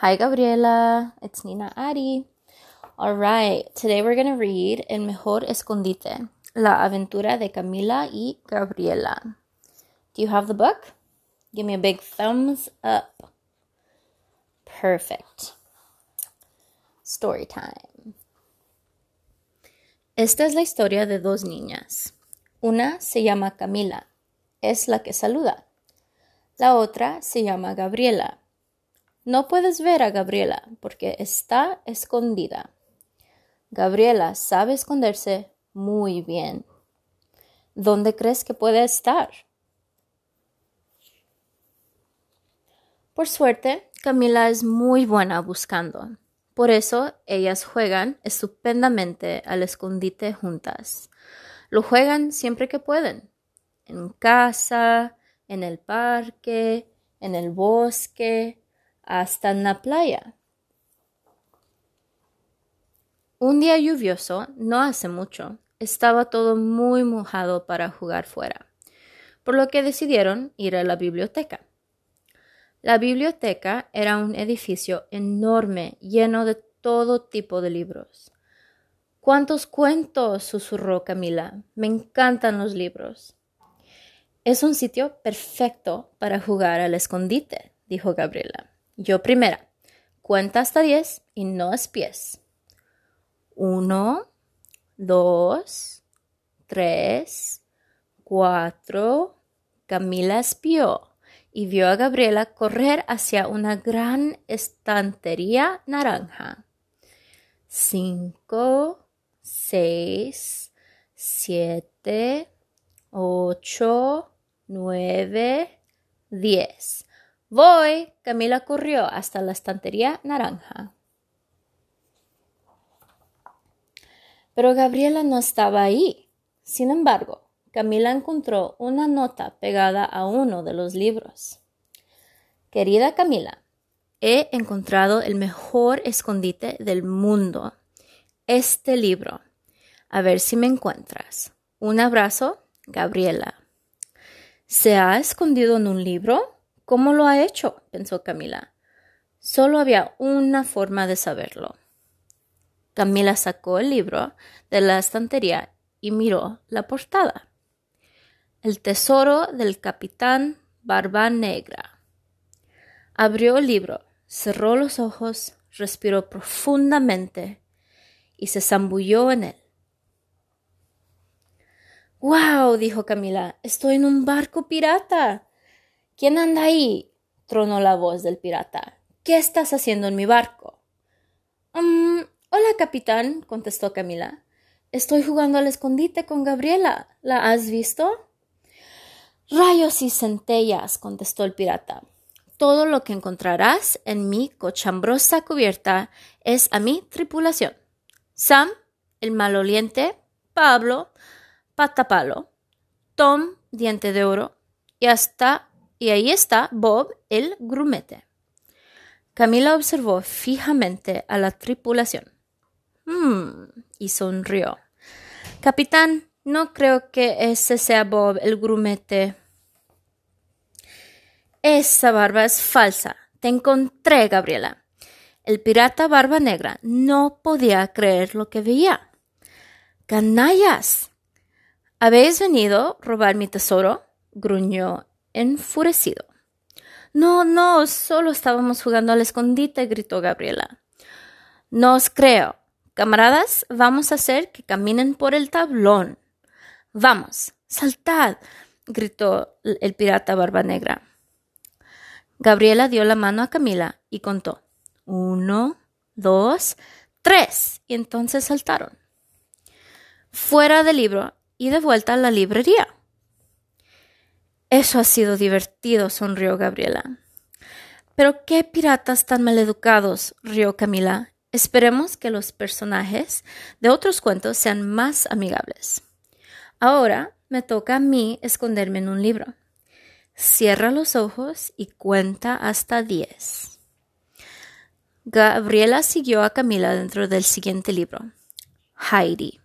Hi, Gabriela. It's Nina Ari. All right, today we're going to read El Mejor Escondite, La Aventura de Camila y Gabriela. Do you have the book? Give me a big thumbs up. Perfect. Story time. Esta es la historia de dos niñas. Una se llama Camila, es la que saluda. La otra se llama Gabriela no puedes ver a Gabriela porque está escondida. Gabriela sabe esconderse muy bien. ¿Dónde crees que puede estar? Por suerte, Camila es muy buena buscando. Por eso ellas juegan estupendamente al escondite juntas. Lo juegan siempre que pueden. En casa, en el parque, en el bosque, hasta en la playa. Un día lluvioso, no hace mucho, estaba todo muy mojado para jugar fuera, por lo que decidieron ir a la biblioteca. La biblioteca era un edificio enorme lleno de todo tipo de libros. ¿Cuántos cuentos? susurró Camila. Me encantan los libros. Es un sitio perfecto para jugar al escondite, dijo Gabriela. Yo primera. Cuenta hasta diez y no espies. Uno, dos, tres, cuatro. Camila espió y vio a Gabriela correr hacia una gran estantería naranja. Cinco, seis, siete, ocho, nueve, diez. Voy. Camila corrió hasta la estantería naranja. Pero Gabriela no estaba ahí. Sin embargo, Camila encontró una nota pegada a uno de los libros. Querida Camila, he encontrado el mejor escondite del mundo. Este libro. A ver si me encuentras. Un abrazo, Gabriela. ¿Se ha escondido en un libro? ¿Cómo lo ha hecho? pensó Camila. Solo había una forma de saberlo. Camila sacó el libro de la estantería y miró la portada. El tesoro del capitán Barba Negra. Abrió el libro, cerró los ojos, respiró profundamente y se zambulló en él. ¡Guau! dijo Camila. Estoy en un barco pirata. ¿Quién anda ahí? tronó la voz del pirata. ¿Qué estás haciendo en mi barco? Um, hola, capitán, contestó Camila. Estoy jugando al escondite con Gabriela. ¿La has visto? Rayos y centellas, contestó el pirata. Todo lo que encontrarás en mi cochambrosa cubierta es a mi tripulación. Sam, el maloliente, Pablo, Patapalo, Tom, diente de oro, y hasta y ahí está Bob el grumete. Camila observó fijamente a la tripulación. Hmm, y sonrió. Capitán, no creo que ese sea Bob el grumete. Esa barba es falsa. Te encontré, Gabriela. El pirata Barba Negra no podía creer lo que veía. ¡Canallas! ¿Habéis venido a robar mi tesoro? gruñó enfurecido. No, no, solo estábamos jugando al escondite, gritó Gabriela. No os creo. Camaradas, vamos a hacer que caminen por el tablón. Vamos, saltad, gritó el pirata Barba Negra. Gabriela dio la mano a Camila y contó. Uno, dos, tres. Y entonces saltaron. Fuera del libro y de vuelta a la librería. Eso ha sido divertido, sonrió Gabriela. Pero qué piratas tan maleducados, rió Camila. Esperemos que los personajes de otros cuentos sean más amigables. Ahora me toca a mí esconderme en un libro. Cierra los ojos y cuenta hasta diez. Gabriela siguió a Camila dentro del siguiente libro. Heidi.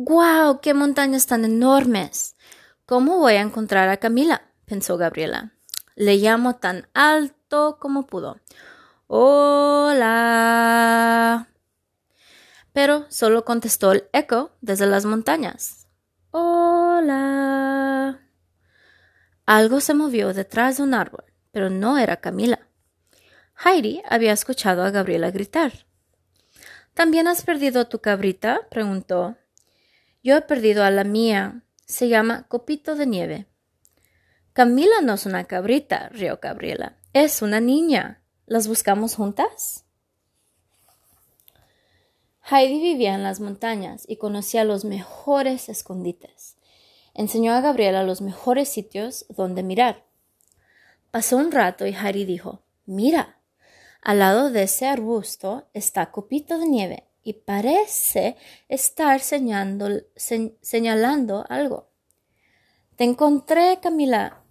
¡Guau! ¡Qué montañas tan enormes! ¿Cómo voy a encontrar a Camila? pensó Gabriela. Le llamó tan alto como pudo. Hola. Pero solo contestó el eco desde las montañas. Hola. Algo se movió detrás de un árbol, pero no era Camila. Heidi había escuchado a Gabriela gritar. ¿También has perdido tu cabrita? preguntó. Yo he perdido a la mía. Se llama Copito de Nieve. Camila no es una cabrita, rió Gabriela. Es una niña. ¿Las buscamos juntas? Heidi vivía en las montañas y conocía los mejores escondites. Enseñó a Gabriela los mejores sitios donde mirar. Pasó un rato y Heidi dijo Mira, al lado de ese arbusto está Copito de Nieve y parece estar señalando, algo. Te encontré, Camila.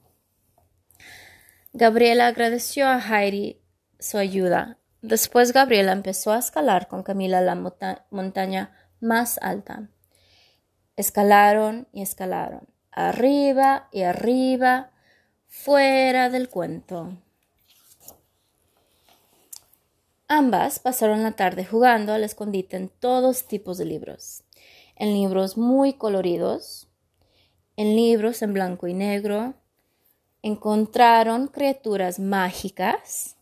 Gabriela agradeció a Heidi su ayuda. Después Gabriela empezó a escalar con Camila la montaña más alta. Escalaron y escalaron, arriba y arriba, fuera del cuento. Ambas pasaron la tarde jugando al escondite en todos tipos de libros, en libros muy coloridos, en libros en blanco y negro, encontraron criaturas mágicas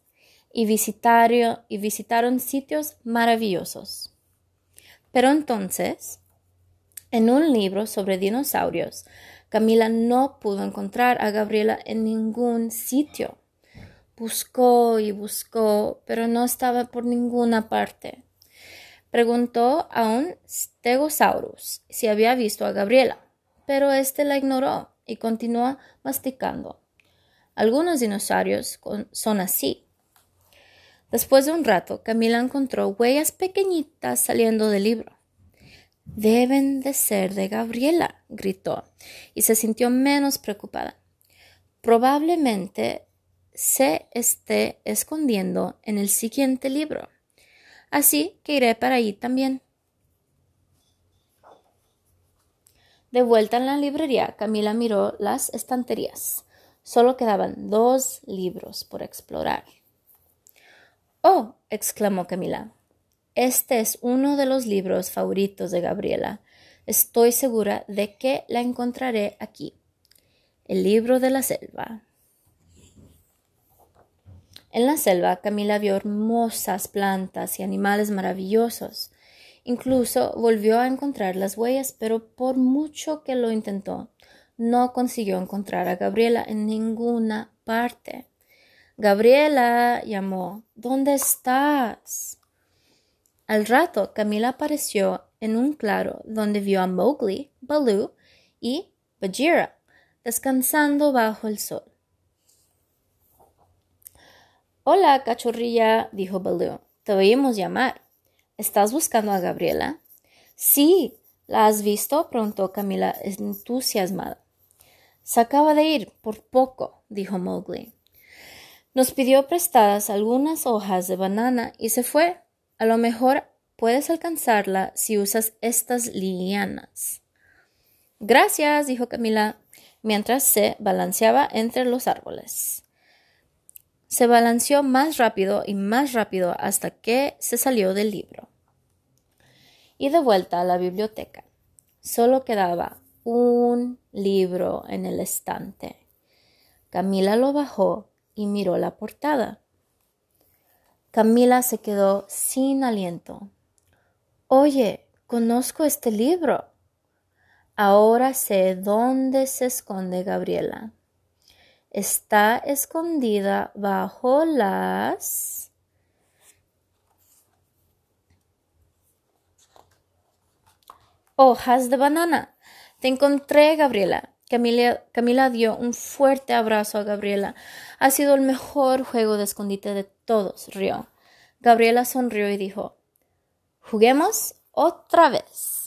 y visitaron, sitios maravillosos. Pero entonces, en un libro sobre dinosaurios, Camila no pudo encontrar a Gabriela en ningún sitio. Buscó y buscó, pero no estaba por ninguna parte. Preguntó a un Stegosaurus si había visto a Gabriela, pero éste la ignoró y continuó masticando. Algunos dinosaurios son así. Después de un rato, Camila encontró huellas pequeñitas saliendo del libro. Deben de ser de Gabriela, gritó, y se sintió menos preocupada. Probablemente se esté escondiendo en el siguiente libro. Así que iré para allí también. De vuelta en la librería, Camila miró las estanterías. Solo quedaban dos libros por explorar. Oh, exclamó Camila. Este es uno de los libros favoritos de Gabriela. Estoy segura de que la encontraré aquí. El libro de la selva. En la selva, Camila vio hermosas plantas y animales maravillosos. Incluso volvió a encontrar las huellas, pero por mucho que lo intentó, no consiguió encontrar a Gabriela en ninguna parte. Gabriela llamó. ¿Dónde estás? Al rato, Camila apareció en un claro donde vio a Mowgli, Baloo y Bagheera descansando bajo el sol. Hola, cachorrilla, dijo Baloo. Te oímos llamar. ¿Estás buscando a Gabriela? Sí. ¿La has visto? preguntó Camila entusiasmada. Se acaba de ir, por poco, dijo Mowgli. Nos pidió prestadas algunas hojas de banana y se fue. A lo mejor puedes alcanzarla si usas estas lianas. Gracias, dijo Camila, mientras se balanceaba entre los árboles. Se balanceó más rápido y más rápido hasta que se salió del libro. Y de vuelta a la biblioteca. Solo quedaba un libro en el estante. Camila lo bajó y miró la portada. Camila se quedó sin aliento. Oye, conozco este libro. Ahora sé dónde se esconde Gabriela está escondida bajo las hojas de banana. Te encontré, Gabriela. Camila, Camila, dio un fuerte abrazo a Gabriela. Ha sido el mejor juego de escondite de todos, rió. Gabriela sonrió y dijo Juguemos otra vez.